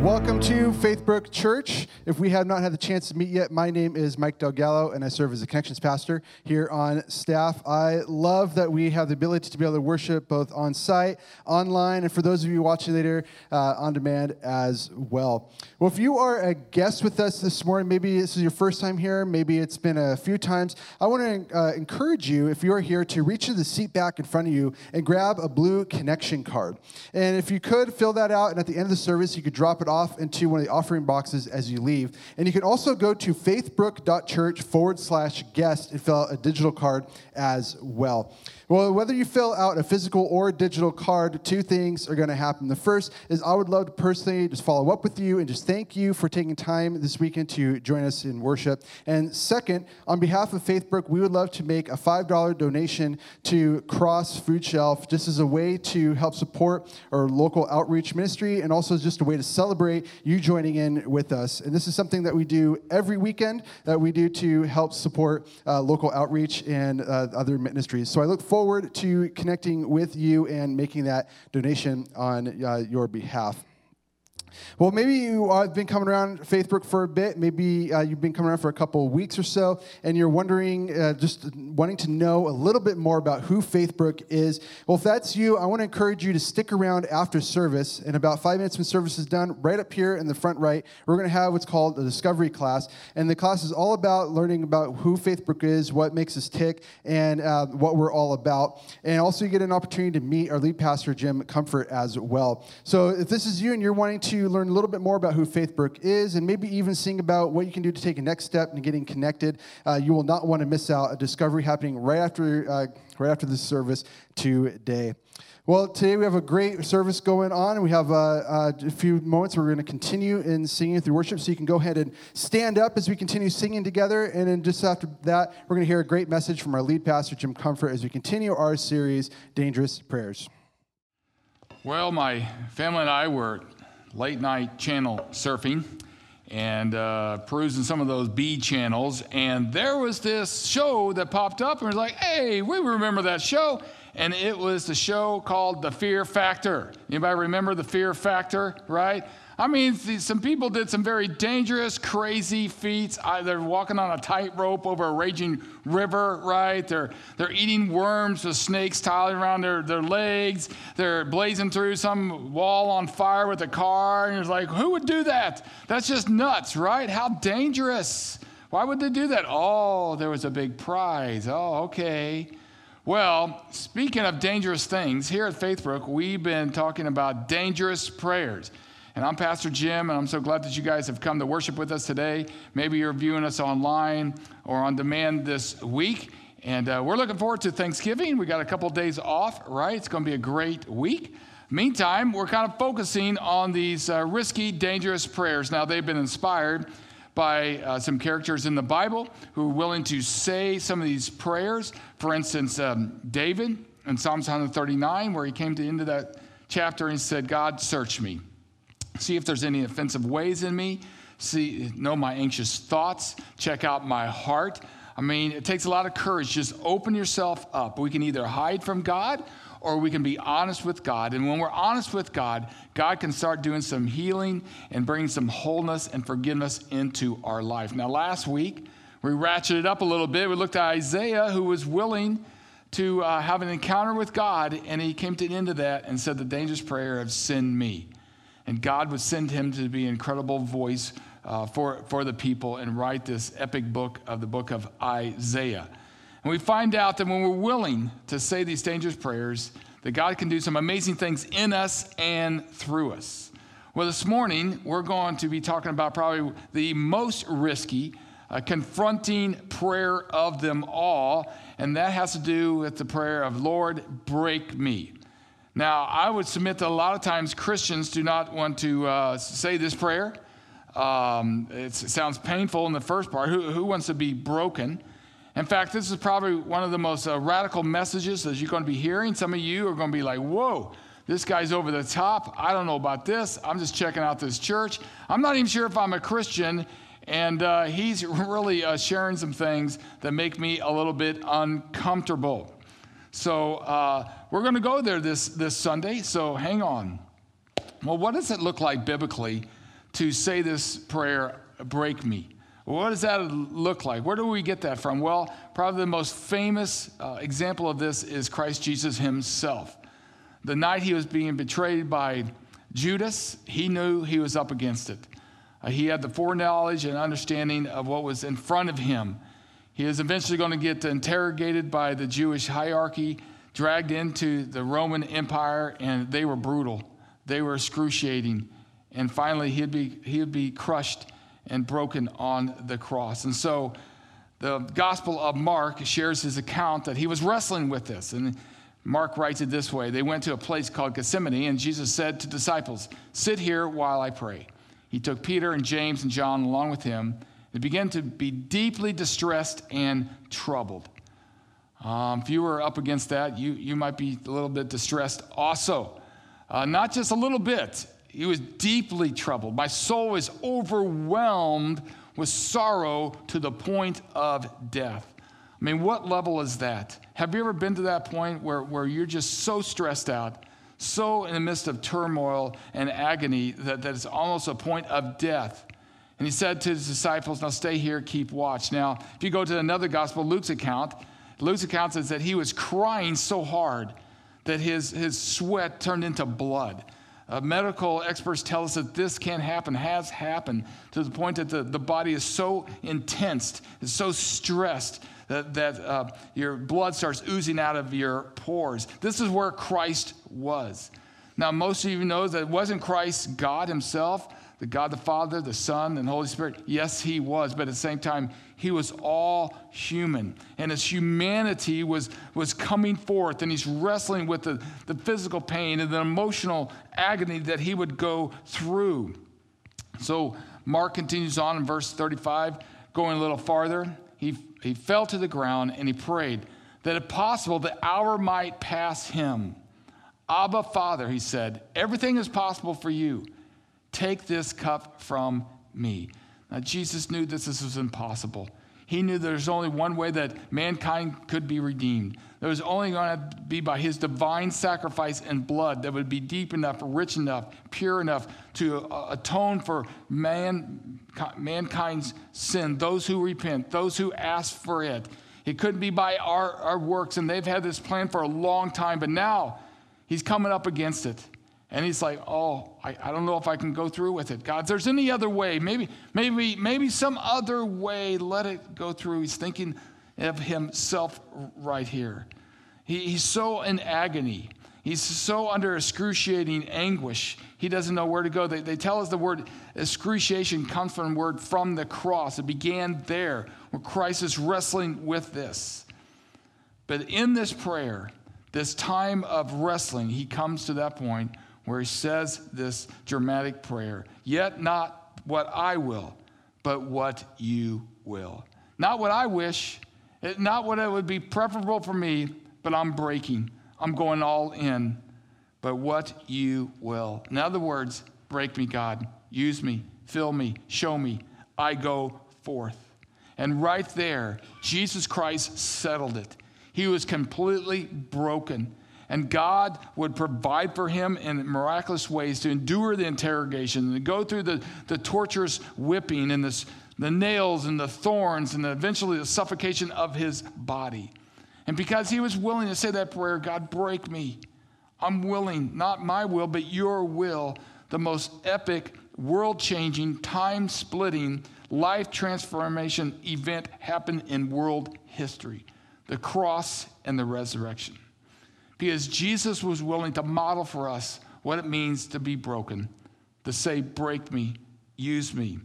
Welcome to Faithbrook Church. If we have not had the chance to meet yet, my name is Mike Delgallo, and I serve as a connections pastor here on staff. I love that we have the ability to be able to worship both on site, online, and for those of you watching later, uh, on demand as well. Well, if you are a guest with us this morning, maybe this is your first time here, maybe it's been a few times, I want to uh, encourage you, if you are here, to reach to the seat back in front of you and grab a blue connection card. And if you could, fill that out, and at the end of the service, you could drop it off into one of the offering boxes as you leave. And you can also go to faithbrook.church forward slash guest and fill out a digital card as well. Well, whether you fill out a physical or digital card, two things are going to happen. The first is I would love to personally just follow up with you and just thank you for taking time this weekend to join us in worship. And second, on behalf of Faithbrook, we would love to make a $5 donation to Cross Food Shelf just as a way to help support our local outreach ministry and also just a way to celebrate you joining in with us. And this is something that we do every weekend that we do to help support uh, local outreach and uh, other ministries. So I look forward forward to connecting with you and making that donation on uh, your behalf. Well, maybe you have been coming around Faithbrook for a bit. Maybe uh, you've been coming around for a couple of weeks or so, and you're wondering, uh, just wanting to know a little bit more about who Faithbrook is. Well, if that's you, I want to encourage you to stick around after service. In about five minutes when service is done, right up here in the front right, we're going to have what's called a discovery class. And the class is all about learning about who Faithbrook is, what makes us tick, and uh, what we're all about. And also, you get an opportunity to meet our lead pastor, Jim Comfort, as well. So if this is you and you're wanting to learn a little bit more about who Faithbrook is and maybe even seeing about what you can do to take a next step in getting connected, uh, you will not want to miss out a discovery happening right after, uh, right after this service today. Well, today we have a great service going on, we have uh, uh, a few moments we're going to continue in singing through worship. So you can go ahead and stand up as we continue singing together. And then just after that, we're going to hear a great message from our lead pastor, Jim Comfort, as we continue our series, Dangerous Prayers. Well, my family and I were late night channel surfing and uh, perusing some of those B channels, and there was this show that popped up, and was like, "Hey, we remember that show." And it was the show called The Fear Factor. Anybody remember The Fear Factor? Right? I mean, some people did some very dangerous, crazy feats. Uh, they're walking on a tightrope over a raging river, right? They're, they're eating worms with snakes tied around their, their legs. They're blazing through some wall on fire with a car. And it's like, who would do that? That's just nuts, right? How dangerous. Why would they do that? Oh, there was a big prize. Oh, okay. Well, speaking of dangerous things, here at Faithbrook, we've been talking about dangerous prayers. And I'm Pastor Jim, and I'm so glad that you guys have come to worship with us today. Maybe you're viewing us online or on demand this week. And uh, we're looking forward to Thanksgiving. We got a couple days off, right? It's going to be a great week. Meantime, we're kind of focusing on these uh, risky, dangerous prayers. Now, they've been inspired by uh, some characters in the Bible who are willing to say some of these prayers. For instance, um, David in Psalms 139, where he came to the end of that chapter and said, God, search me see if there's any offensive ways in me, see, know my anxious thoughts, check out my heart. I mean, it takes a lot of courage. Just open yourself up. We can either hide from God or we can be honest with God. And when we're honest with God, God can start doing some healing and bringing some wholeness and forgiveness into our life. Now, last week, we ratcheted up a little bit. We looked at Isaiah, who was willing to uh, have an encounter with God, and he came to the end of that and said the dangerous prayer of send me. And God would send him to be an incredible voice uh, for, for the people and write this epic book of the book of Isaiah. And we find out that when we're willing to say these dangerous prayers, that God can do some amazing things in us and through us. Well, this morning, we're going to be talking about probably the most risky, uh, confronting prayer of them all, and that has to do with the prayer of, Lord, break me. Now, I would submit that a lot of times Christians do not want to uh, say this prayer. Um, it sounds painful in the first part. Who, who, wants to be broken? In fact, this is probably one of the most uh, radical messages that you're going to be hearing. Some of you are going to be like, whoa, this guy's over the top. I don't know about this. I'm just checking out this church. I'm not even sure if I'm a Christian. And uh, he's really uh, sharing some things that make me a little bit uncomfortable. So uh, we're going to go there this, this Sunday, so hang on. Well, what does it look like biblically to say this prayer, break me. What does that look like? Where do we get that from? Well, probably the most famous uh, example of this is Christ Jesus himself. The night he was being betrayed by Judas, he knew he was up against it. Uh, he had the foreknowledge and understanding of what was in front of him. He was eventually going to get interrogated by the Jewish hierarchy, dragged into the Roman Empire, and they were brutal. They were excruciating. And finally, he'd be, he'd be crushed and broken on the cross. And so the Gospel of Mark shares his account that he was wrestling with this. And Mark writes it this way They went to a place called Gethsemane, and Jesus said to disciples, Sit here while I pray. He took Peter and James and John along with him. They began to be deeply distressed and troubled. Um, if you were up against that, you, you might be a little bit distressed also. Uh, not just a little bit, he was deeply troubled. My soul is overwhelmed with sorrow to the point of death. I mean, what level is that? Have you ever been to that point where, where you're just so stressed out, so in the midst of turmoil and agony that, that it's almost a point of death? And he said to his disciples, Now stay here, keep watch. Now, if you go to another gospel, Luke's account, Luke's account says that he was crying so hard that his, his sweat turned into blood. Uh, medical experts tell us that this can happen, has happened, to the point that the, the body is so intense, is so stressed that, that uh, your blood starts oozing out of your pores. This is where Christ was. Now, most of you know that it wasn't Christ God Himself, the God the Father, the Son, and the Holy Spirit. Yes, He was, but at the same time, He was all human. And His humanity was, was coming forth, and He's wrestling with the, the physical pain and the emotional agony that He would go through. So, Mark continues on in verse 35, going a little farther he, he fell to the ground and he prayed that if possible, the hour might pass him. Abba, Father, he said, everything is possible for you. Take this cup from me. Now, Jesus knew this, this was impossible. He knew there's only one way that mankind could be redeemed. There was only going to be by his divine sacrifice and blood that would be deep enough, rich enough, pure enough to uh, atone for man, mankind's sin, those who repent, those who ask for it. It couldn't be by our, our works, and they've had this plan for a long time, but now he's coming up against it. And he's like, oh, I, I don't know if I can go through with it. God, there's any other way. Maybe, maybe, maybe some other way. Let it go through. He's thinking of himself right here. He, he's so in agony. He's so under excruciating anguish. He doesn't know where to go. They, they tell us the word excruciation comes from the word from the cross. It began there, where Christ is wrestling with this. But in this prayer, this time of wrestling, he comes to that point where he says this dramatic prayer Yet not what I will, but what you will. Not what I wish, not what it would be preferable for me, but I'm breaking. I'm going all in, but what you will. In other words, break me, God. Use me, fill me, show me. I go forth. And right there, Jesus Christ settled it. He was completely broken and God would provide for him in miraculous ways to endure the interrogation, to go through the, the torturous whipping and this, the nails and the thorns and the, eventually the suffocation of his body. And because he was willing to say that prayer, God, break me. I'm willing, not my will, but your will, the most epic, world changing, time splitting, life transformation event happened in world history the cross and the resurrection because Jesus was willing to model for us what it means to be broken, to say, Break me, use me.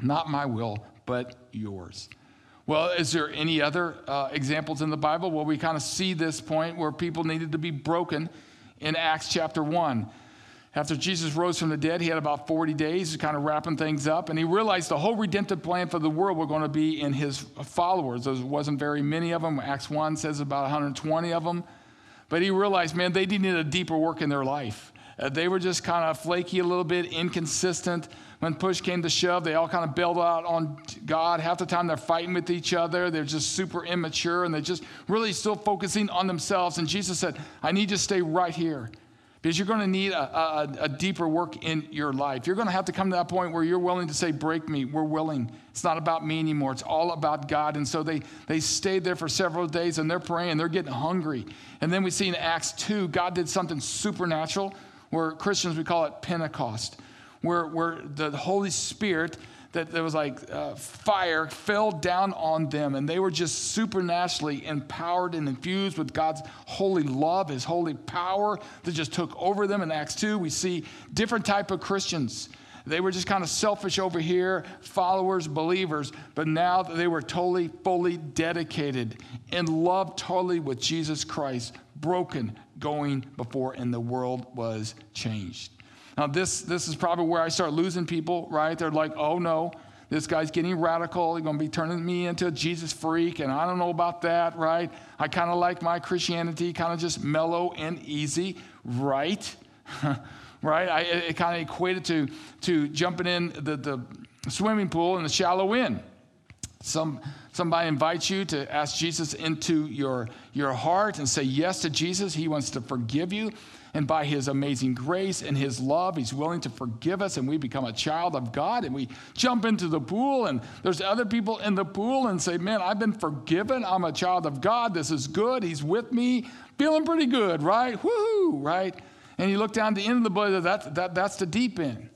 Not my will, but yours. Well, is there any other uh, examples in the Bible? Well, we kind of see this point where people needed to be broken in Acts chapter 1. After Jesus rose from the dead, he had about 40 days, kind of wrapping things up, and he realized the whole redemptive plan for the world were going to be in his followers. There wasn't very many of them. Acts 1 says about 120 of them. But he realized, man, they needed a deeper work in their life. Uh, they were just kind of flaky a little bit, inconsistent. When push came to shove, they all kind of bailed out on God. Half the time they're fighting with each other. They're just super immature and they're just really still focusing on themselves. And Jesus said, I need to stay right here because you're going to need a, a, a, deeper work in your life. You're going to have to come to that point where you're willing to say, Break me. We're willing. It's not about me anymore. It's all about God. And so they, they stayed there for several days and they're praying. They're getting hungry. And then we see in Acts 2, God did something supernatural where Christians, we call it Pentecost, where, where the Holy Spirit that there was like uh, fire fell down on them and they were just supernaturally empowered and infused with god's holy love his holy power that just took over them. In acts 2 we see different type of christians. They were just kind of selfish over here followers believers but now they were totally fully dedicated in love totally with jesus christ broken going before and the world was changed now, this, this is probably where I start losing people, right? They're like, oh no, this guy's getting radical. He's going to be turning me into a Jesus freak, and I don't know about that, right? I kind of like my Christianity, kind of just mellow and easy, right? right? I, it kind of equated to, to jumping in the, the swimming pool in the shallow end. Some, somebody invites you to ask Jesus into your, your heart and say yes to Jesus. He wants to forgive you. And by his amazing grace and his love, he's willing to forgive us, and we become a child of God. And we jump into the pool, and there's other people in the pool and say, Man, I've been forgiven. I'm a child of God. This is good. He's with me. Feeling pretty good, right? Woohoo, right? And you look down the end of the boat, that, that, that's the deep end.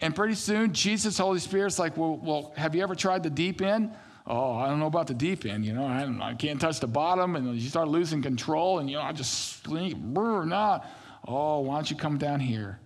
And pretty soon, Jesus, Holy Spirit's like, well, well, have you ever tried the deep end? Oh, I don't know about the deep end, you know. I, I can't touch the bottom, and you start losing control, and you know, I just slink, brr, not. Oh, why don't you come down here?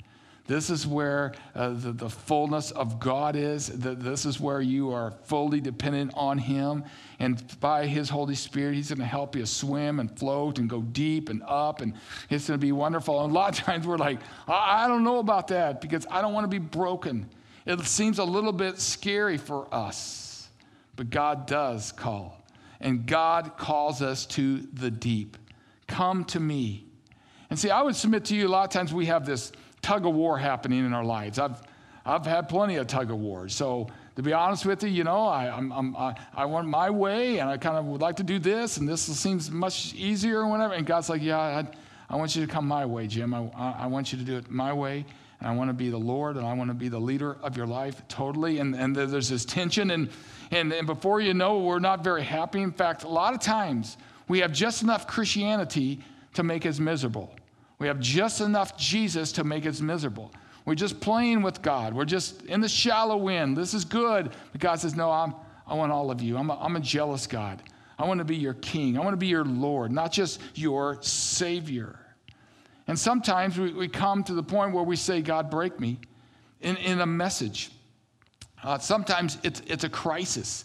This is where uh, the, the fullness of God is. The, this is where you are fully dependent on Him. And by His Holy Spirit, He's going to help you swim and float and go deep and up. And it's going to be wonderful. And a lot of times we're like, I, I don't know about that because I don't want to be broken. It seems a little bit scary for us. But God does call. And God calls us to the deep. Come to me and see, I would submit to you a lot of times we have this tug of war happening in our lives. I've, I've had plenty of tug of wars. So to be honest with you, you know, I, I'm, I'm, I, I want my way and I kind of would like to do this and this seems much easier or whatever. And God's like, yeah, I, I want you to come my way, Jim. I, I want you to do it my way. And I want to be the Lord and I want to be the leader of your life totally. And, and there's this tension. And, and, and before you know, we're not very happy. In fact, a lot of times we have just enough Christianity to make us miserable. We have just enough Jesus to make us miserable. We're just playing with God. We're just in the shallow end. This is good. But God says, No, I'm, I want all of you. I'm a, I'm a jealous God. I want to be your king. I want to be your Lord, not just your Savior. And sometimes we, we come to the point where we say, God, break me in, in a message. Uh, sometimes it's, it's a crisis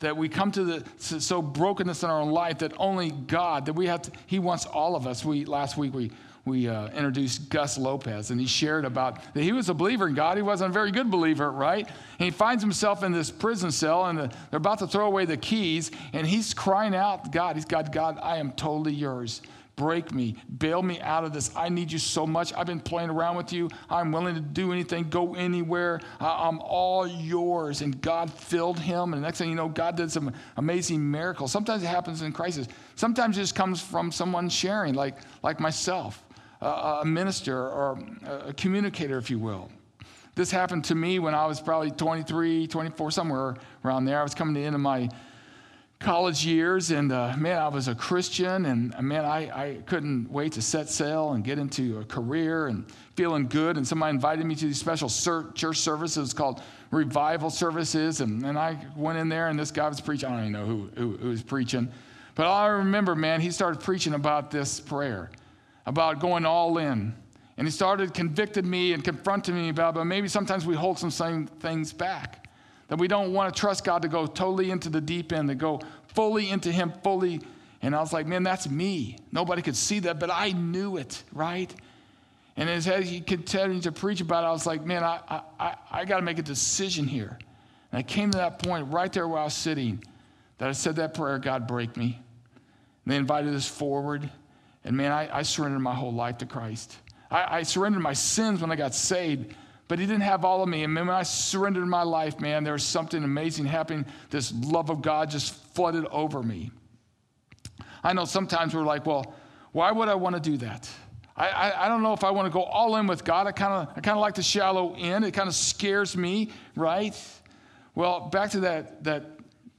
that we come to the so brokenness in our own life that only God that we have to, He wants all of us. We last week we we uh, introduced Gus Lopez, and he shared about that he was a believer in God. He wasn't a very good believer, right? And he finds himself in this prison cell, and the, they're about to throw away the keys, and he's crying out, God, he's God, God, I am totally yours. Break me, bail me out of this. I need you so much. I've been playing around with you. I'm willing to do anything, go anywhere. I'm all yours. And God filled him. And the next thing you know, God did some amazing miracles. Sometimes it happens in crisis. Sometimes it just comes from someone sharing, like, like myself a minister or a communicator, if you will. This happened to me when I was probably 23, 24, somewhere around there. I was coming to the end of my college years, and uh, man, I was a Christian, and uh, man, I, I couldn't wait to set sail and get into a career and feeling good. And somebody invited me to these special church services called revival services, and, and I went in there, and this guy was preaching. I don't even know who, who, who was preaching, but I remember, man, he started preaching about this prayer about going all in. And he started convicting me and confronting me about, but maybe sometimes we hold some things back. That we don't want to trust God to go totally into the deep end, to go fully into Him, fully. And I was like, man, that's me. Nobody could see that, but I knew it, right? And as he continued to preach about it, I was like, man, I, I, I got to make a decision here. And I came to that point right there where I was sitting that I said that prayer, God, break me. And they invited us forward. And man, I, I surrendered my whole life to Christ. I, I, surrendered my sins when I got saved, but He didn't have all of me. And man, when I surrendered my life, man, there was something amazing happening. This love of God just flooded over me. I know sometimes we're like, well, why would I want to do that? I, I, I don't know if I want to go all in with God. I kind of I kind of like the shallow end. It kind of scares me, right? Well, back to that, that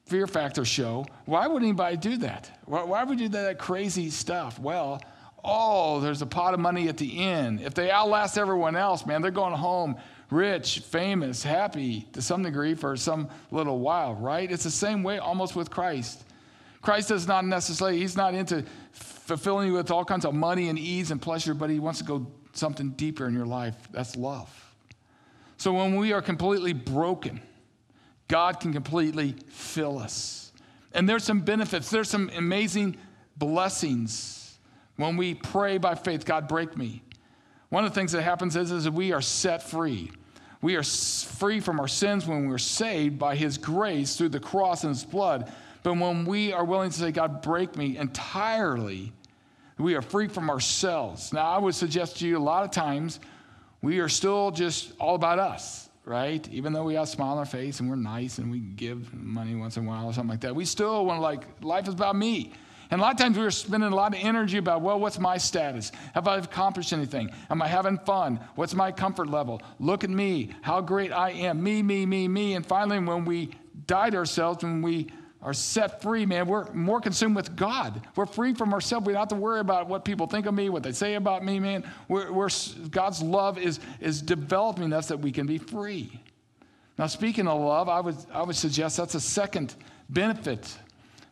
Fear Factor show. Why would anybody do that? Why, why would you do that crazy stuff? Well, oh, there's a pot of money at the end. If they outlast everyone else, man, they're going home rich, famous, happy to some degree for some little while, right? It's the same way almost with Christ. Christ is not necessarily, he's not into fulfilling you with all kinds of money and ease and pleasure, but he wants to go something deeper in your life. That's love. So when we are completely broken, God can completely fill us. And there's some benefits, there's some amazing blessings when we pray by faith God, break me. One of the things that happens is, is that we are set free. We are free from our sins when we're saved by His grace through the cross and His blood. But when we are willing to say, God, break me entirely, we are free from ourselves. Now, I would suggest to you a lot of times we are still just all about us, right? Even though we have a smile on our face and we're nice and we give money once in a while or something like that, we still want to, like, life is about me. And a lot of times we are spending a lot of energy about, well, what's my status? Have I accomplished anything? Am I having fun? What's my comfort level? Look at me, how great I am. Me, me, me, me. And finally, when we died ourselves, when we are set free, man, we're more consumed with God. We're free from ourselves. We don't have to worry about what people think of me, what they say about me, man. We're, we're, God's love is, is developing us that we can be free. Now, speaking of love, I would, I would suggest that's a second benefit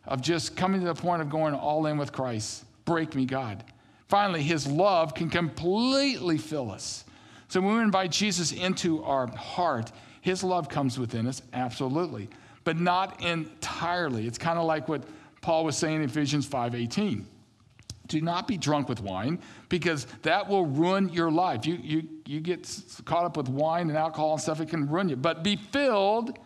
of just coming to the point of going all in with Christ. Break me, God. Finally, his love can completely fill us. So when we invite Jesus into our heart, his love comes within us, absolutely, but not entirely. It's kind of like what Paul was saying in Ephesians 5:18. Do not be drunk with wine, because that will ruin your life. You, you, you get caught up with wine and alcohol and stuff, it can ruin you. But be filled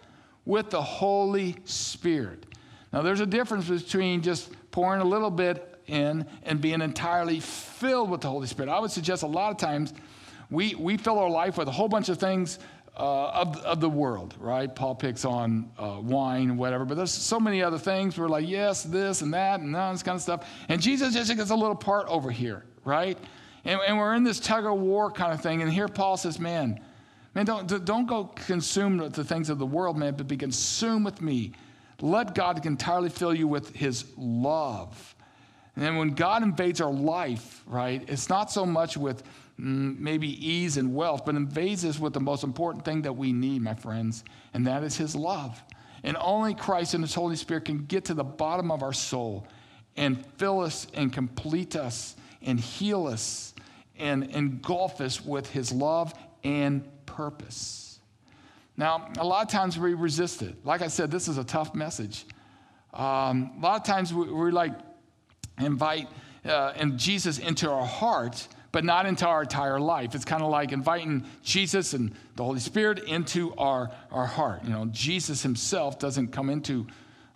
with the Holy Spirit. Now, there's a difference between just pouring a little bit in and being entirely filled with the Holy Spirit. I would suggest a lot of times we, we fill our life with a whole bunch of things uh, of, of the world, right? Paul picks on uh, wine, whatever, but there's so many other things. We're like, yes, this and that, and all this kind of stuff. And Jesus just gets a little part over here, right? And, and we're in this tug of war kind of thing. And here Paul says, man, man, don't, don't go consume the things of the world, man, but be consumed with me let God entirely fill you with his love. And when God invades our life, right, it's not so much with maybe ease and wealth, but invades us with the most important thing that we need, my friends, and that is his love. And only Christ and his Holy Spirit can get to the bottom of our soul and fill us and complete us and heal us and engulf us with his love and purpose. Now, a lot of times we resist it. Like I said, this is a tough message. Um, a lot of times we, we like invite uh, and Jesus into our heart, but not into our entire life. It's kind of like inviting Jesus and the Holy Spirit into our, our heart. You know, Jesus himself doesn't come into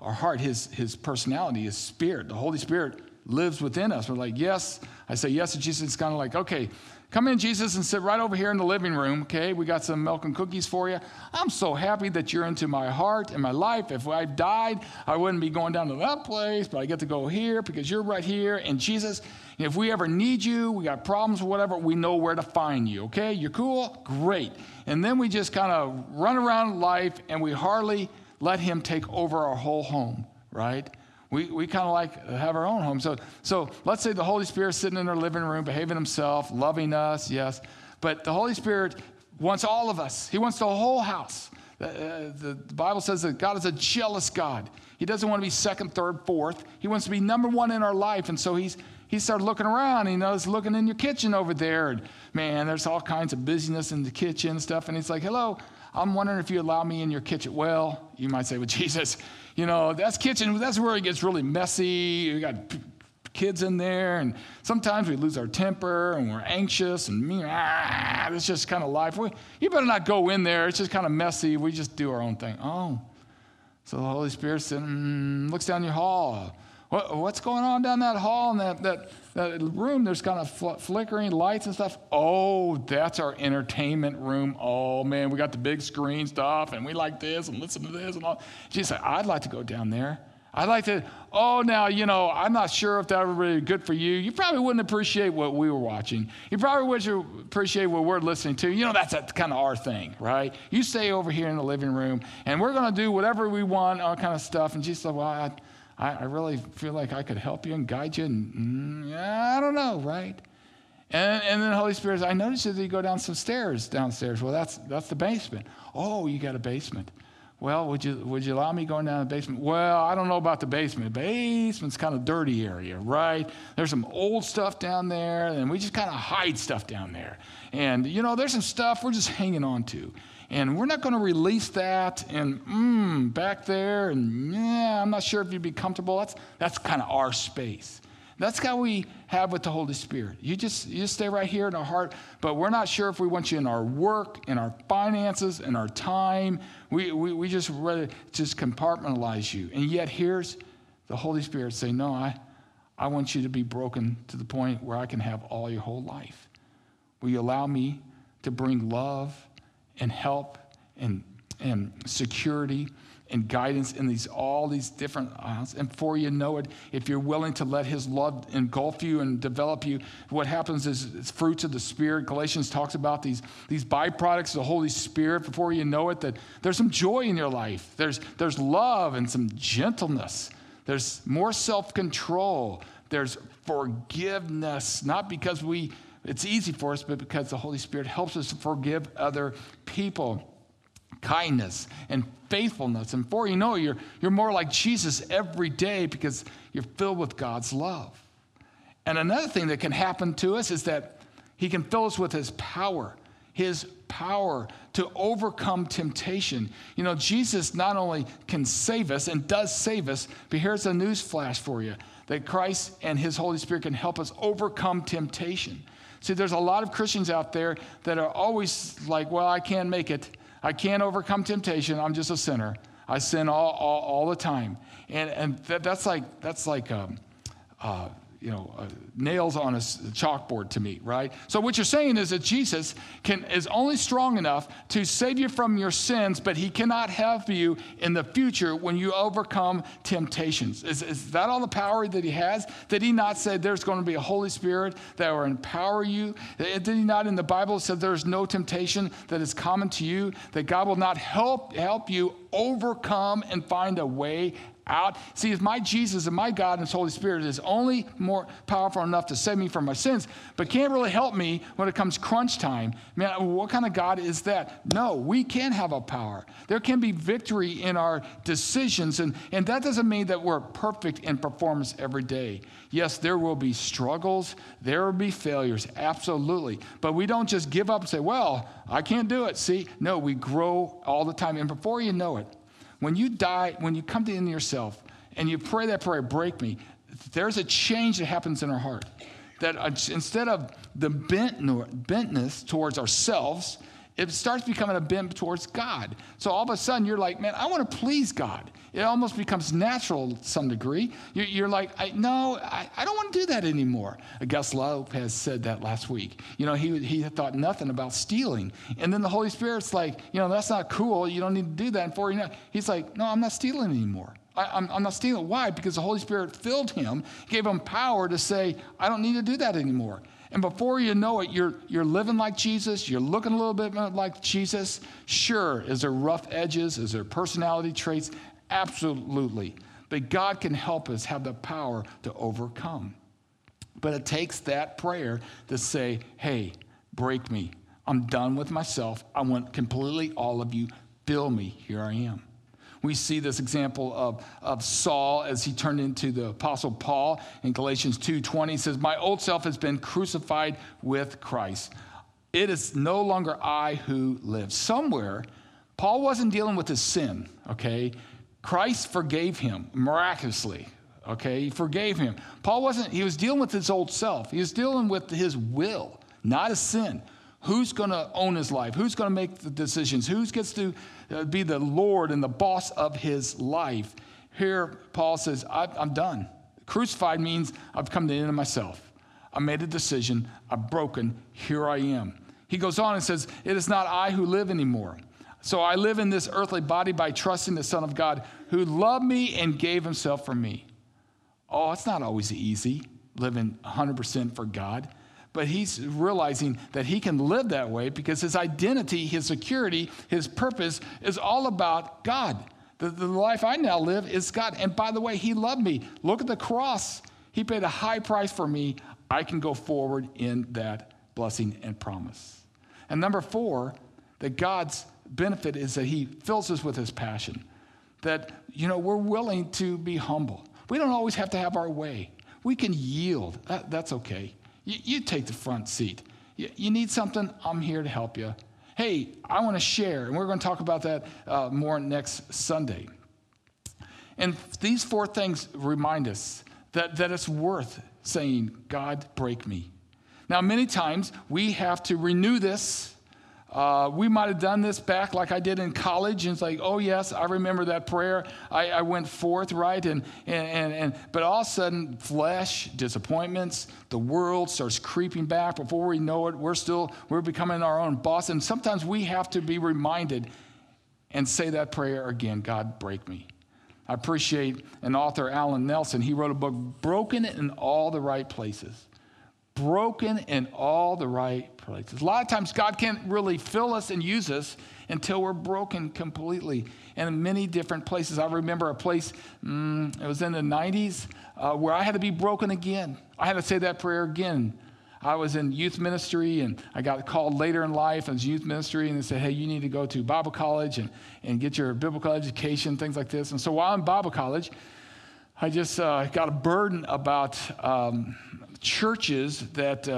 our heart, his, his personality, his spirit. The Holy Spirit lives within us. We're like, yes. I say yes to Jesus. It's kind of like, okay, Come in, Jesus, and sit right over here in the living room, okay? We got some milk and cookies for you. I'm so happy that you're into my heart and my life. If I died, I wouldn't be going down to that place, but I get to go here because you're right here. And Jesus, if we ever need you, we got problems or whatever, we know where to find you, okay? You're cool? Great. And then we just kind of run around life and we hardly let Him take over our whole home, right? We, we kind of like have our own home. So, so let's say the Holy Spirit's sitting in our living room, behaving himself, loving us, yes. But the Holy Spirit wants all of us, He wants the whole house. Uh, the, the Bible says that God is a jealous God. He doesn't want to be second, third, fourth. He wants to be number one in our life. And so he's he started looking around. He knows looking in your kitchen over there. And man, there's all kinds of busyness in the kitchen and stuff. And he's like, hello, I'm wondering if you allow me in your kitchen. Well, you might say, well, Jesus, you know, that's kitchen, that's where it gets really messy. You got kids in there, and sometimes we lose our temper and we're anxious, and ah, it's just kind of life. We, you better not go in there. It's just kind of messy. We just do our own thing. Oh. So the Holy Spirit said, mm, looks down your hall. What, what's going on down that hall in that, that, that room? There's kind of fl- flickering lights and stuff. Oh, that's our entertainment room. Oh, man, we got the big screen stuff, and we like this and listen to this and all. She said, I'd like to go down there. I'd like to, oh, now, you know, I'm not sure if that would be good for you. You probably wouldn't appreciate what we were watching. You probably wouldn't appreciate what we're listening to. You know, that's, kind of our thing, right? You stay over here in the living room, and we're going to do whatever we want, all kind of stuff. And she said, well, I, I, I really feel like I could help you and guide you. And mm, I don't know, right? And, and then the Holy Spirit says, I noticed that you go down some stairs downstairs. Well, that's, that's the basement. Oh, you got a basement. Well, would you, would you allow me going down the basement? Well, I don't know about the basement. Basement's kind of dirty area, right? There's some old stuff down there, and we just kind of hide stuff down there. And, you know, there's some stuff we're just hanging on to. And we're not going to release that and, mm, back there, and yeah, I'm not sure if you'd be comfortable. That's, that's kind of our space. That's how we have with the Holy Spirit. You just, you just stay right here in our heart, but we're not sure if we want you in our work, in our finances, in our time. We, we, we just rather just compartmentalize you. And yet here's the Holy Spirit saying, No, I, I want you to be broken to the point where I can have all your whole life. Will you allow me to bring love and help and, and security and guidance in these all these different aisles. And before you know it, if you're willing to let His love engulf you and develop you, what happens is it's fruits of the Spirit. Galatians talks about these these byproducts of the Holy Spirit. Before you know it, that there's some joy in your life. There's there's love and some gentleness. There's more self-control. There's forgiveness, not because we it's easy for us, but because the Holy Spirit helps us to forgive other people kindness and faithfulness. And before you know you're, you're more like Jesus every day because you're filled with God's love. And another thing that can happen to us is that He can fill us with His power, His power to overcome temptation. You know, Jesus not only can save us and does save us, but here's a news flash for you that Christ and His Holy Spirit can help us overcome temptation. See, there's a lot of Christians out there that are always like, well, I can't make it. I can't overcome temptation. I'm just a sinner. I sin all, all, all the time. And, and that, that's like, that's like um, uh, you know, uh, nails on a chalkboard to me, right? So what you're saying is that Jesus can, is only strong enough to save you from your sins, but he cannot help you in the future when you overcome temptations. Is, is that all the power that he has? Did he not say there's going to be a Holy Spirit that will empower you? Did he not in the Bible say there's no temptation that is common to you, that God will not help, help you overcome and find a way out. See, if my Jesus and my God and His Holy Spirit is only more powerful enough to save me from my sins, but can't really help me when it comes crunch time, man, what kind of God is that? No, we can have a power. There can be victory in our decisions, and, and that doesn't mean that we're perfect in performance every day. Yes, there will be struggles, there will be failures, absolutely. But we don't just give up and say, well, I can't do it. See, no, we grow all the time. And before you know it, when you die, when you come to the end of yourself and you pray that prayer, break me, there's a change that happens in our heart. That uh, instead of the bent, bentness towards ourselves, it starts becoming a bent towards God. So all of a sudden, you're like, man, I want to please God. It almost becomes natural to some degree. You're, like, I, no, I, I don't want to do that anymore. Gus Lopez said that last week. You know, he, he thought nothing about stealing. And then the Holy Spirit's like, you know, that's not cool. You don't need to do that. For you know, he's like, no, I'm not stealing anymore. I, am not stealing. Why? Because the Holy Spirit filled him, gave him power to say, I don't need to do that anymore. And before you know it, you're, you're living like Jesus, you're looking a little bit like Jesus. Sure, is there rough edges? Is there personality traits? Absolutely. But God can help us have the power to overcome. But it takes that prayer to say, hey, break me. I'm done with myself. I want completely all of you. Fill me. Here I am. We see this example of, of Saul as he turned into the apostle Paul in Galatians 2:20 says, "My old self has been crucified with Christ. It is no longer I who live." Somewhere Paul wasn't dealing with his sin, okay? Christ forgave him miraculously. Okay, he forgave him. Paul wasn't, he was dealing with his old self. He was dealing with his will, not his sin. Who's going to own his life? Who's going to make the decisions? Who gets to uh, be the Lord and the boss of his life? Here, Paul says, I'm done. Crucified means I've come to the end of myself. I made a decision. I've broken. Here I am. He goes on and says, It is not I who live anymore. So I live in this earthly body by trusting the Son of God who loved me and gave himself for me. Oh, it's not always easy living 100% for God, but he's realizing that he can live that way because his identity, his security, his purpose is all about God. The, the life I now live is God. And by the way, he loved me. Look at the cross. He paid a high price for me. I can go forward in that blessing and promise. And number four, that God's benefit is that he fills us with his passion. That, you know, we're willing to be humble. We don't always have to have our way. We can yield. That, that's okay. You, you, take the front seat. You, you, need something? I'm here to help you. Hey, I want to share, and we're going to talk about that uh, more next Sunday. And these four things remind us that, that it's worth saying, God, break me. Now, many times we have to renew this uh, we might have done this back like I did in college, and it's like, oh yes, I remember that prayer. I, I went forth, right? And, and, and, and but all of a sudden, flesh, disappointments, the world starts creeping back. Before we know it, we're still we're becoming our own boss. And sometimes we have to be reminded and say that prayer again. God, break me. I appreciate an author, Alan Nelson. He wrote a book, Broken in All the Right Places broken in all the right places. A lot of times, God can't really fill us and use us until we're broken completely in many different places. I remember a place, mm, it was in the 90s, uh, where I had to be broken again. I had to say that prayer again. I was in youth ministry and I got called later in life as youth ministry and they said, hey, you need to go to Bible college and, and get your biblical education, things like this. And so while I'm in Bible college, I just uh, got a burden about um, churches that uh,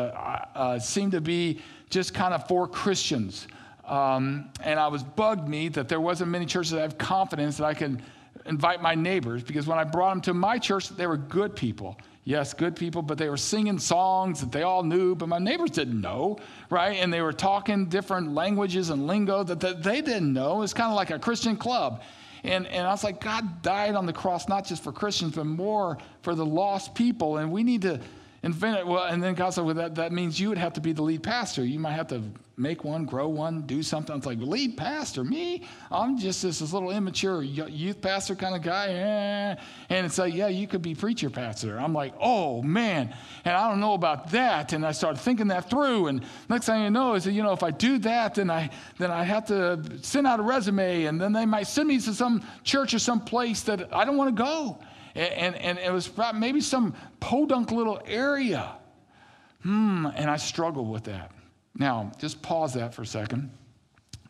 uh, seem to be just kind of for Christians. Um, and I was bugged me that there wasn't many churches that have confidence that I can invite my neighbors because when I brought them to my church, they were good people. Yes, good people, but they were singing songs that they all knew, but my neighbors didn't know, right? And they were talking different languages and lingo that, that they didn't know. It's kind of like a Christian club. And, and I was like, God died on the cross not just for Christians, but more for the lost people. And we need to and, well, and then God said, well, that, that means you would have to be the lead pastor. You might have to make one, grow one, do something. It's like, lead pastor, me? I'm just this, this little immature youth pastor kind of guy. Eh. And it's like, yeah, you could be preacher pastor. I'm like, oh, man. And I don't know about that. And I started thinking that through. And next thing you know is that, you know, if I do that, then I, then I have to send out a resume. And then they might send me to some church or some place that I don't want to go and, and, it was maybe some podunk little area. Hmm, and I struggled with that. Now, just pause that for a second.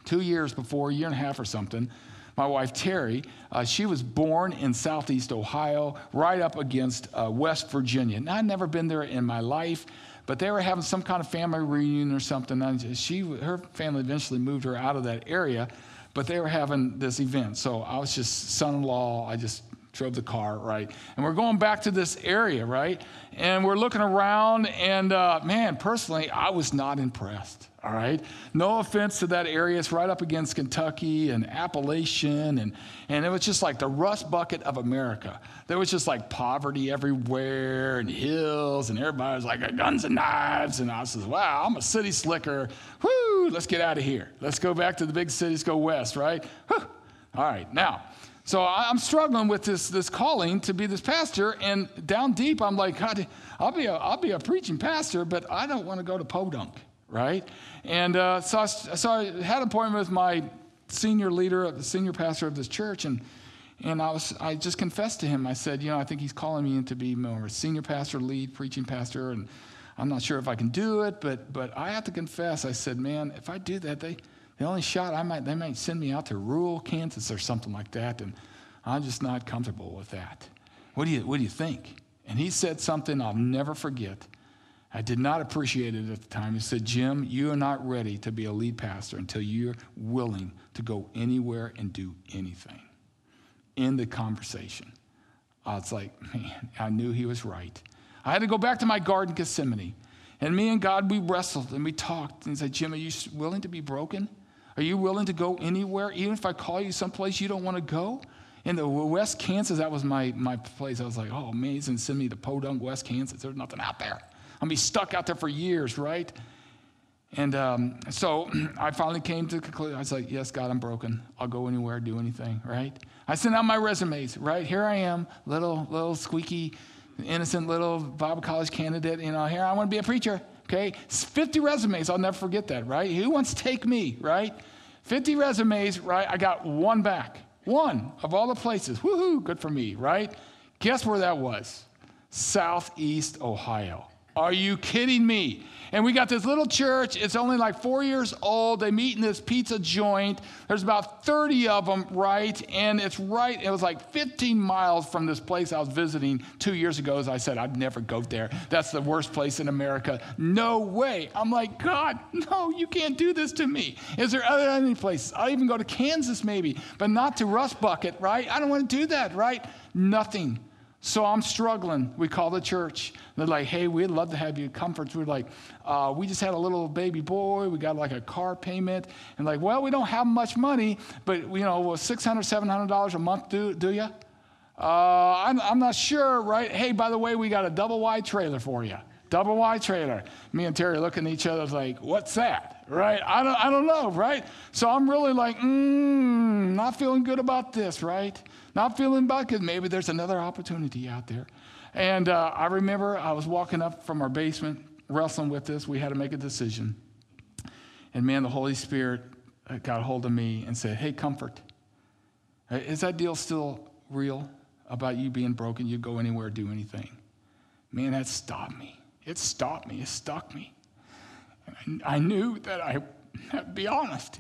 Two years before, a year and a half or something, my wife Terry, uh, she was born in southeast Ohio, right up against uh, West Virginia. Now, I'd never been there in my life, but they were having some kind of family reunion or something. And she, her family eventually moved her out of that area, but they were having this event. So I was just son in law. I just drove the car, right? And we're going back to this area, right? And we're looking around, and uh, man, personally, I was not impressed, all right? No offense to that area. It's right up against Kentucky and Appalachian, and, and it was just like the rust bucket of America. There was just like poverty everywhere and hills, and everybody was like guns and knives. And I says, wow, I'm a city slicker. Whoo, let's get out of here. Let's go back to the big cities, go west, right? Whew. All right, now, so I'm struggling with this, this calling to be this pastor, and down deep, I'm like, God, I'll be a, I'll be a preaching pastor, but I don't want to go to Podunk, right? And uh, so, I, so I had an appointment with my senior leader, of the senior pastor of this church, and and I was I just confessed to him. I said, you know, I think he's calling me in to be more a senior pastor, lead preaching pastor, and I'm not sure if I can do it, but but I have to confess. I said, man, if I do that, they the only shot I might, they might send me out to rural Kansas or something like that, and I'm just not comfortable with that. What do you, what do you think? And he said something I'll never forget. I did not appreciate it at the time. He said, Jim, you are not ready to be a lead pastor until you're willing to go anywhere and do anything. In the conversation. I was like, man, I knew he was right. I had to go back to my garden Gethsemane. And me and God, we wrestled and we talked. And said, Jim, are you willing to be broken? Are you willing to go anywhere, even if I call you someplace you don't want to go? In the West Kansas, that was my, my place. I was like, oh, amazing. Send me to Podunk, West Kansas. There's nothing out there. I'm going to be stuck out there for years, right? And um, so I finally came to the conclusion. I was like, yes, God, I'm broken. I'll go anywhere, do anything, right? I sent out my resumes, right? Here I am, little, little squeaky, innocent little Bible college candidate. You know, here I want to be a preacher, okay? 50 resumes, I'll never forget that, right? Who wants to take me, right? 50 resumes, right? I got one back. One of all the places. Woohoo, good for me, right? Guess where that was? Southeast Ohio. Are you kidding me? And we got this little church. It's only like four years old. They meet in this pizza joint. There's about 30 of them, right? And it's right, it was like 15 miles from this place I was visiting two years ago. As I said, I'd never go there. That's the worst place in America. No way. I'm like, God, no, you can't do this to me. Is there other any places? I'll even go to Kansas maybe, but not to Rust Bucket, right? I don't want to do that, right? Nothing. So I'm struggling. We call the church. They're like, hey, we'd love to have you comfort. We're like, uh, we just had a little baby boy. We got like a car payment. And like, well, we don't have much money, but, you know, $600, $700 a month, do, do you? Uh, I'm, I'm not sure, right? Hey, by the way, we got a double wide trailer for you. Double wide trailer. Me and Terry looking at each other like, what's that? Right? I don't, I don't know, right? So I'm really like, mm, not feeling good about this, right? Not feeling bad because maybe there's another opportunity out there. And uh, I remember I was walking up from our basement, wrestling with this. We had to make a decision. And man, the Holy Spirit uh, got a hold of me and said, Hey, comfort. Uh, is that deal still real about you being broken? You go anywhere, do anything. Man, that stopped me. It stopped me. It stuck me. And I knew that I had to be honest.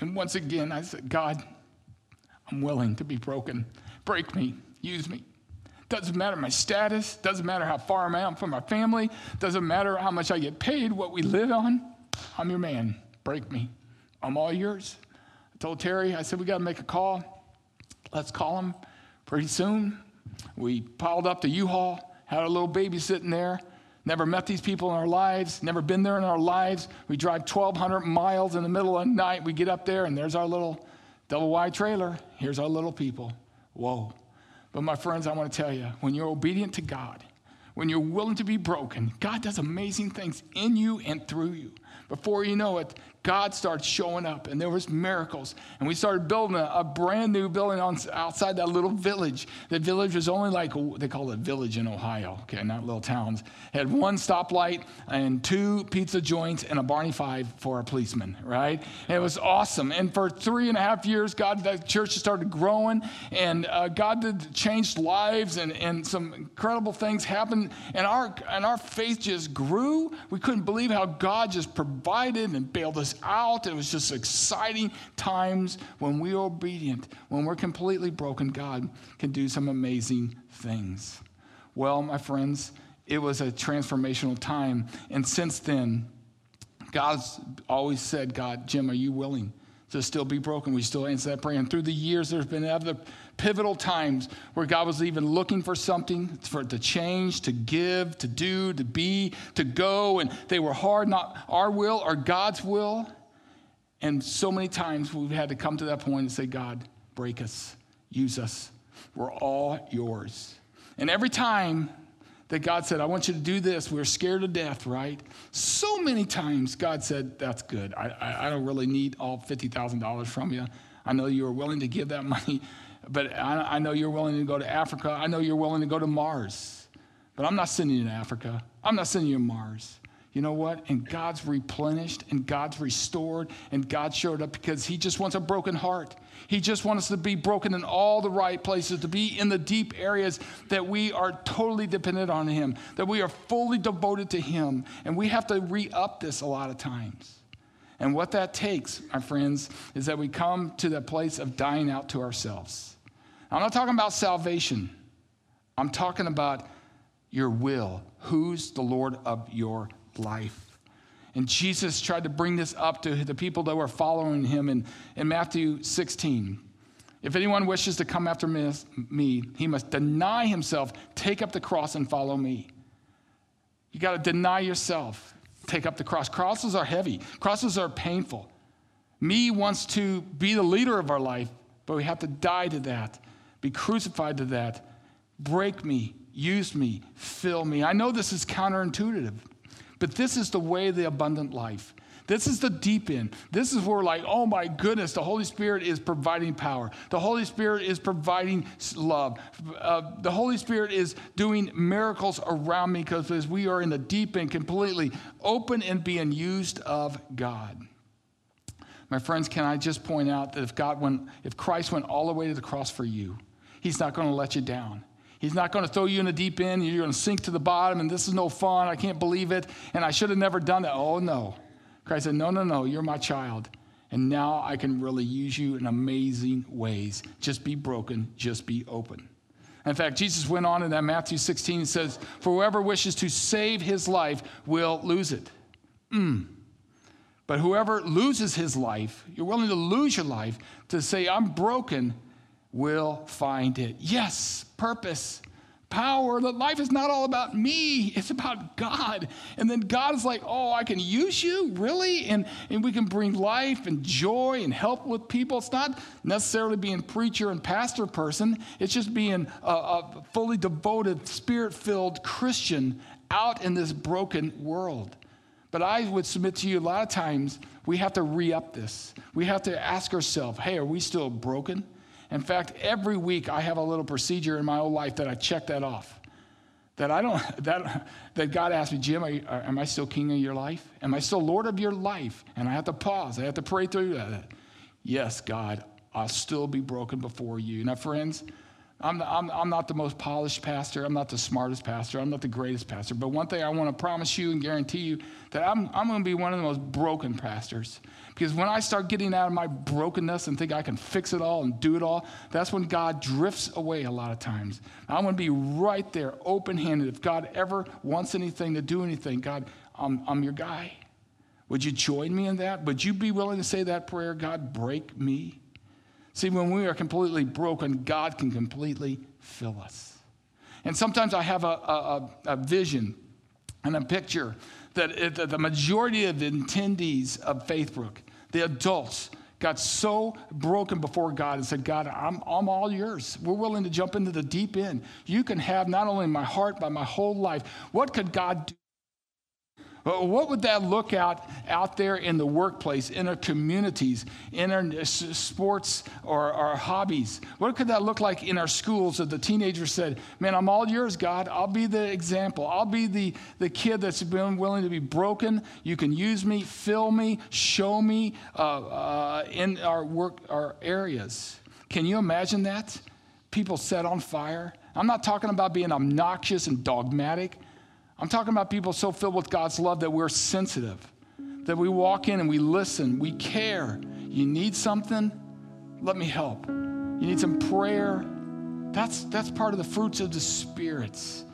And once again, I said, God, I'm willing to be broken. Break me, use me. Doesn't matter my status, doesn't matter how far I am from my family, doesn't matter how much I get paid, what we live on. I'm your man. Break me. I'm all yours. I told Terry, I said, we got to make a call. Let's call him pretty soon. We piled up the U Haul, had a little baby sitting there. Never met these people in our lives, never been there in our lives. We drive 1,200 miles in the middle of the night. We get up there, and there's our little double wide trailer. Here's our little people. Whoa. But my friends, I want to tell you when you're obedient to God, when you're willing to be broken, God does amazing things in you and through you. Before you know it, God starts showing up and there was miracles. And we started building a, a, brand new building on, outside that little village. The village was only like, they call it village in Ohio, okay, not little towns. It had one stoplight and two pizza joints and a Barney Fife for a policeman, right? And it was awesome. And for three and a half years, God, the church started growing and uh, God did changed lives and, and some incredible things happened. And our, and our faith just grew. We couldn't believe how God just provided and bailed us out. It was just exciting times when we are obedient, when we're completely broken. God can do some amazing things. Well, my friends, it was a transformational time. And since then, God's always said, God, Jim, are you willing to still be broken? We still answer that prayer. And through the years, there's been other pivotal times where God was even looking for something for to change, to give, to do, to be, to go, and they were hard, not our will or God's will. And so many times we've had to come to that point and say, God, break us, use us. We're all yours. And every time that God said, I want you to do this, we were scared to death, right? So many times God said, That's good. I, I, I don't really need all $50,000 from you. I know you are willing to give that money but I, I know you're willing to go to Africa. I know you're willing to go to Mars. But I'm not sending you to Africa. I'm not sending you to Mars. You know what? And God's replenished and God's restored and God showed up because He just wants a broken heart. He just wants us to be broken in all the right places, to be in the deep areas that we are totally dependent on Him, that we are fully devoted to Him. And we have to re up this a lot of times. And what that takes, my friends, is that we come to the place of dying out to ourselves. I'm not talking about salvation, I'm talking about your will. Who's the Lord of your life? And Jesus tried to bring this up to the people that were following him in, in Matthew 16. If anyone wishes to come after me, he must deny himself, take up the cross, and follow me. You got to deny yourself take up the cross. Crosses are heavy, crosses are painful. Me wants to be the leader of our life, but we have to die to that, be crucified to that. Break me, use me, fill me. I know this is counterintuitive, but this is the way the abundant life. This is the deep end. This is where, like, oh my goodness, the Holy Spirit is providing power. The Holy Spirit is providing love. Uh, the Holy Spirit is doing miracles around me because we are in the deep end, completely open and being used of God. My friends, can I just point out that if God went, if Christ went all the way to the cross for you, He's not going to let you down. He's not going to throw you in the deep end. You're going to sink to the bottom, and this is no fun. I can't believe it. And I should have never done that. Oh, no. Christ said, No, no, no. You're my child. And now I can really use you in amazing ways. Just be broken, just be open. In fact, Jesus went on in that Matthew 16 and says, For whoever wishes to save his life will lose it. Mm. But whoever loses his life, you're willing to lose your life to say, I'm broken will find it. Yes, purpose, power. That life is not all about me, it's about God. And then God is like, oh, I can use you, really? And, and we can bring life and joy and help with people. It's not necessarily being preacher and pastor person, it's just being a, a fully devoted, spirit filled Christian out in this broken world. But I would submit to you a lot of times we have to re up this. We have to ask ourselves, hey, are we still broken? In fact, every week I have a little procedure in my whole life that I check that off. That I don't, that, that God asked me, Jim, you, am I still king of your life? Am I still Lord of your life? And I have to pause. I have to pray through that. Yes, God, I'll still be broken before you. Now, friends, I'm, I'm, I'm not the most polished pastor. I'm not the smartest pastor. I'm not the greatest pastor. But one thing I want to promise you and guarantee you that I'm, I'm going to be one of the most broken pastors. Because when I start getting out of my brokenness and think I can fix it all and do it all, that's when God drifts away a lot of times. I'm going to be right there, open handed. If God ever wants anything to do anything, God, I'm, I'm your guy. Would you join me in that? Would you be willing to say that prayer? God, break me. See, when we are completely broken, God can completely fill us. And sometimes I have a, a, a vision and a picture that the majority of the attendees of Faithbrook, the adults, got so broken before God and said, God, I'm, I'm all yours. We're willing to jump into the deep end. You can have not only my heart, but my whole life. What could God do? What would that look out out there in the workplace, in our communities, in our sports or our hobbies? What could that look like in our schools if the teenager said, Man, I'm all yours, God. I'll be the example. I'll be the, the kid that's been willing to be broken. You can use me, fill me, show me uh, uh, in our work, our areas. Can you imagine that? People set on fire. I'm not talking about being obnoxious and dogmatic. I'm talking about people so filled with God's love that we're sensitive, that we walk in and we listen, we care. You need something? Let me help. You need some prayer? That's, that's part of the fruits of the spirits,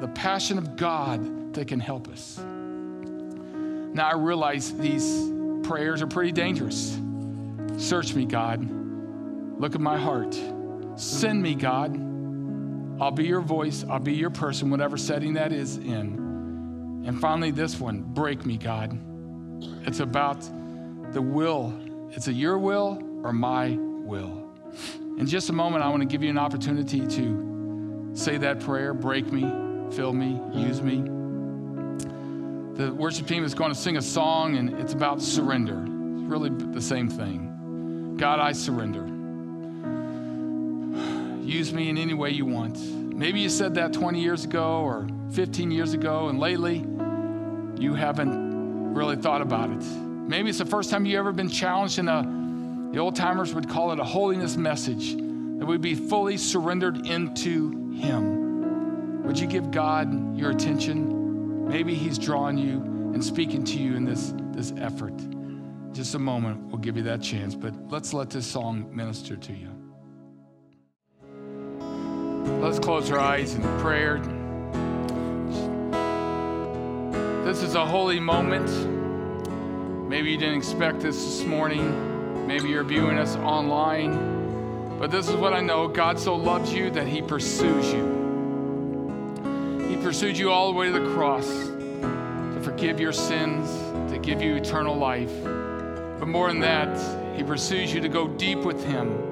the passion of God that can help us. Now I realize these prayers are pretty dangerous. Search me, God. Look at my heart. Send me, God. I'll be your voice, I'll be your person, whatever setting that is in. And finally, this one break me, God. It's about the will. It's a your will or my will. In just a moment, I want to give you an opportunity to say that prayer break me, fill me, use me. The worship team is going to sing a song, and it's about surrender. It's really the same thing. God, I surrender. Use me in any way you want. Maybe you said that 20 years ago or 15 years ago, and lately you haven't really thought about it. Maybe it's the first time you ever been challenged in a, the old timers would call it a holiness message, that we'd be fully surrendered into Him. Would you give God your attention? Maybe He's drawing you and speaking to you in this, this effort. Just a moment, we'll give you that chance, but let's let this song minister to you. Let's close our eyes in prayer. This is a holy moment. Maybe you didn't expect this this morning. Maybe you're viewing us online. But this is what I know God so loves you that He pursues you. He pursued you all the way to the cross to forgive your sins, to give you eternal life. But more than that, He pursues you to go deep with Him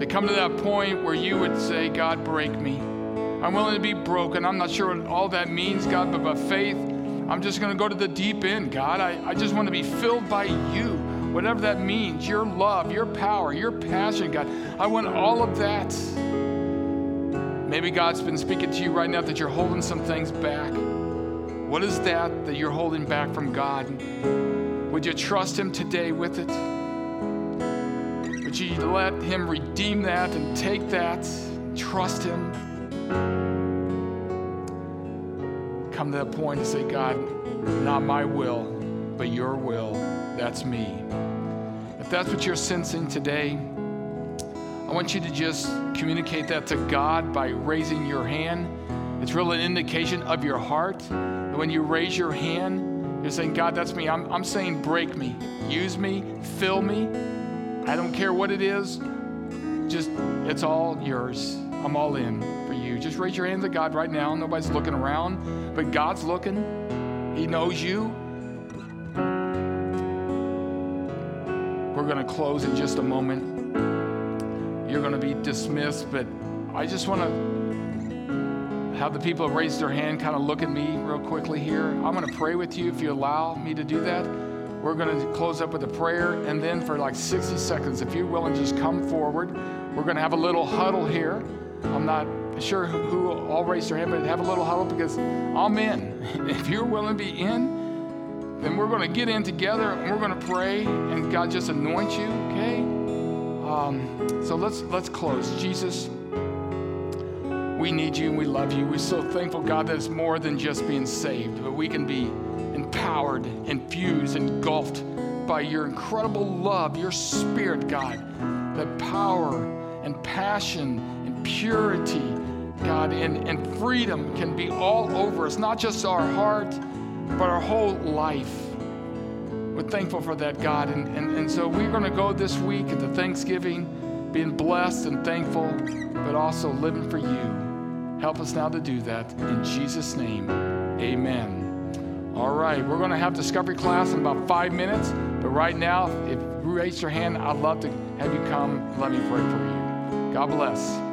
to come to that point where you would say, God, break me. I'm willing to be broken. I'm not sure what all that means, God, but by faith, I'm just going to go to the deep end, God. I, I just want to be filled by you, whatever that means your love, your power, your passion, God. I want all of that. Maybe God's been speaking to you right now that you're holding some things back. What is that that you're holding back from God? Would you trust Him today with it? Would you let Him redeem that and take that? Trust Him. Come to that point and say, God, not my will, but your will. That's me. If that's what you're sensing today, I want you to just communicate that to God by raising your hand. It's really an indication of your heart. When you raise your hand, you're saying, God, that's me. I'm, I'm saying, break me, use me, fill me. I don't care what it is, just it's all yours. I'm all in for you. Just raise your hands to God right now. Nobody's looking around, but God's looking. He knows you. We're going to close in just a moment you're going to be dismissed. But I just want to have the people raise their hand kind of look at me real quickly here. I'm going to pray with you if you allow me to do that. We're going to close up with a prayer, and then for like 60 seconds, if you're willing, just come forward. We're going to have a little huddle here. I'm not sure who, all raised their hand, but have a little huddle because I'm in. If you're willing to be in, then we're going to get in together and we're going to pray, and God just anoint you, okay? Um, so let's let's close. Jesus, we need you and we love you. We're so thankful, God, that it's more than just being saved, but we can be empowered, infused, engulfed by your incredible love, your spirit, God, that power and passion and purity, God, and, and freedom can be all over us, not just our heart, but our whole life. We're thankful for that, God. And, and, and so we're going to go this week into Thanksgiving, being blessed and thankful, but also living for you. Help us now to do that. In Jesus' name, amen. All right, we're going to have discovery class in about five minutes. But right now, if you raise your hand, I'd love to have you come. Let me pray for you. God bless.